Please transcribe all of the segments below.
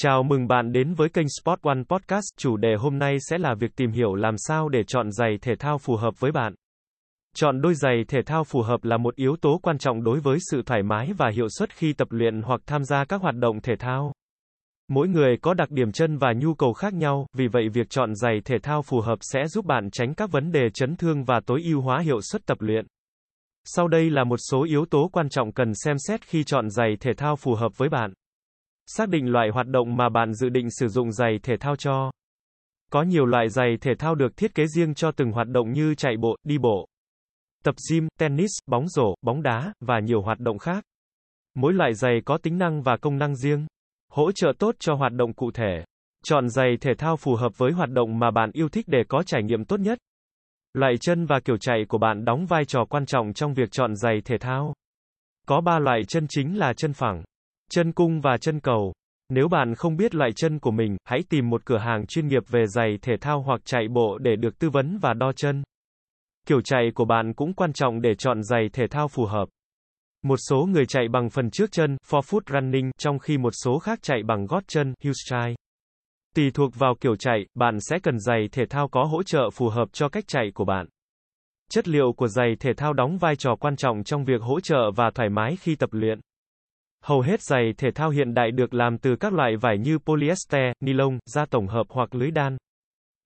Chào mừng bạn đến với kênh Sport One Podcast. Chủ đề hôm nay sẽ là việc tìm hiểu làm sao để chọn giày thể thao phù hợp với bạn. Chọn đôi giày thể thao phù hợp là một yếu tố quan trọng đối với sự thoải mái và hiệu suất khi tập luyện hoặc tham gia các hoạt động thể thao. Mỗi người có đặc điểm chân và nhu cầu khác nhau, vì vậy việc chọn giày thể thao phù hợp sẽ giúp bạn tránh các vấn đề chấn thương và tối ưu hóa hiệu suất tập luyện. Sau đây là một số yếu tố quan trọng cần xem xét khi chọn giày thể thao phù hợp với bạn. Xác định loại hoạt động mà bạn dự định sử dụng giày thể thao cho. Có nhiều loại giày thể thao được thiết kế riêng cho từng hoạt động như chạy bộ, đi bộ, tập gym, tennis, bóng rổ, bóng đá, và nhiều hoạt động khác. Mỗi loại giày có tính năng và công năng riêng, hỗ trợ tốt cho hoạt động cụ thể. Chọn giày thể thao phù hợp với hoạt động mà bạn yêu thích để có trải nghiệm tốt nhất. Loại chân và kiểu chạy của bạn đóng vai trò quan trọng trong việc chọn giày thể thao. Có 3 loại chân chính là chân phẳng, chân cung và chân cầu. Nếu bạn không biết loại chân của mình, hãy tìm một cửa hàng chuyên nghiệp về giày thể thao hoặc chạy bộ để được tư vấn và đo chân. Kiểu chạy của bạn cũng quan trọng để chọn giày thể thao phù hợp. Một số người chạy bằng phần trước chân, forefoot running, trong khi một số khác chạy bằng gót chân, heel stride. Tùy thuộc vào kiểu chạy, bạn sẽ cần giày thể thao có hỗ trợ phù hợp cho cách chạy của bạn. Chất liệu của giày thể thao đóng vai trò quan trọng trong việc hỗ trợ và thoải mái khi tập luyện. Hầu hết giày thể thao hiện đại được làm từ các loại vải như polyester, nylon, da tổng hợp hoặc lưới đan.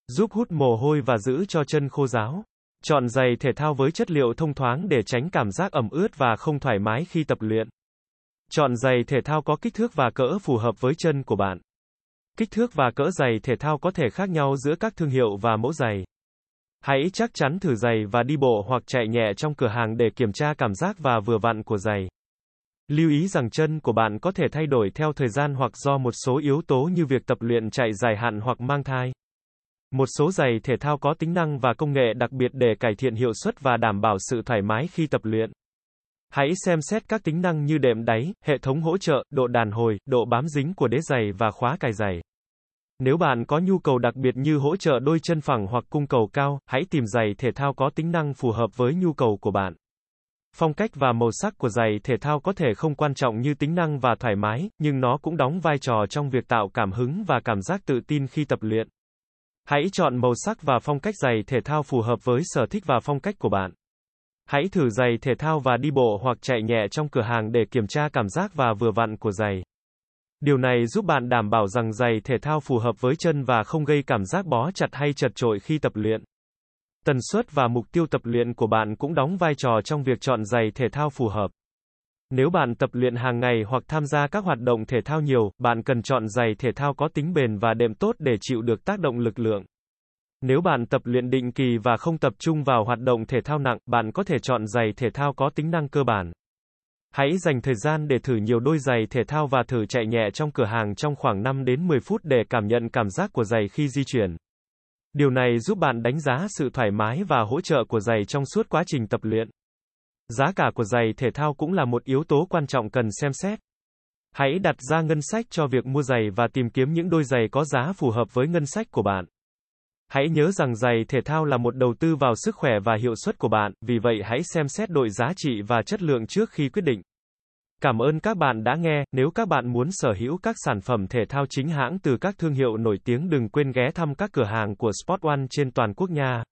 Giúp hút mồ hôi và giữ cho chân khô ráo. Chọn giày thể thao với chất liệu thông thoáng để tránh cảm giác ẩm ướt và không thoải mái khi tập luyện. Chọn giày thể thao có kích thước và cỡ phù hợp với chân của bạn. Kích thước và cỡ giày thể thao có thể khác nhau giữa các thương hiệu và mẫu giày. Hãy chắc chắn thử giày và đi bộ hoặc chạy nhẹ trong cửa hàng để kiểm tra cảm giác và vừa vặn của giày. Lưu ý rằng chân của bạn có thể thay đổi theo thời gian hoặc do một số yếu tố như việc tập luyện chạy dài hạn hoặc mang thai. Một số giày thể thao có tính năng và công nghệ đặc biệt để cải thiện hiệu suất và đảm bảo sự thoải mái khi tập luyện. Hãy xem xét các tính năng như đệm đáy, hệ thống hỗ trợ, độ đàn hồi, độ bám dính của đế giày và khóa cài giày. Nếu bạn có nhu cầu đặc biệt như hỗ trợ đôi chân phẳng hoặc cung cầu cao, hãy tìm giày thể thao có tính năng phù hợp với nhu cầu của bạn. Phong cách và màu sắc của giày thể thao có thể không quan trọng như tính năng và thoải mái, nhưng nó cũng đóng vai trò trong việc tạo cảm hứng và cảm giác tự tin khi tập luyện. Hãy chọn màu sắc và phong cách giày thể thao phù hợp với sở thích và phong cách của bạn. Hãy thử giày thể thao và đi bộ hoặc chạy nhẹ trong cửa hàng để kiểm tra cảm giác và vừa vặn của giày. Điều này giúp bạn đảm bảo rằng giày thể thao phù hợp với chân và không gây cảm giác bó chặt hay chật trội khi tập luyện. Tần suất và mục tiêu tập luyện của bạn cũng đóng vai trò trong việc chọn giày thể thao phù hợp. Nếu bạn tập luyện hàng ngày hoặc tham gia các hoạt động thể thao nhiều, bạn cần chọn giày thể thao có tính bền và đệm tốt để chịu được tác động lực lượng. Nếu bạn tập luyện định kỳ và không tập trung vào hoạt động thể thao nặng, bạn có thể chọn giày thể thao có tính năng cơ bản. Hãy dành thời gian để thử nhiều đôi giày thể thao và thử chạy nhẹ trong cửa hàng trong khoảng 5 đến 10 phút để cảm nhận cảm giác của giày khi di chuyển. Điều này giúp bạn đánh giá sự thoải mái và hỗ trợ của giày trong suốt quá trình tập luyện. Giá cả của giày thể thao cũng là một yếu tố quan trọng cần xem xét. Hãy đặt ra ngân sách cho việc mua giày và tìm kiếm những đôi giày có giá phù hợp với ngân sách của bạn. Hãy nhớ rằng giày thể thao là một đầu tư vào sức khỏe và hiệu suất của bạn, vì vậy hãy xem xét đội giá trị và chất lượng trước khi quyết định. Cảm ơn các bạn đã nghe, nếu các bạn muốn sở hữu các sản phẩm thể thao chính hãng từ các thương hiệu nổi tiếng đừng quên ghé thăm các cửa hàng của Sport One trên toàn quốc nha.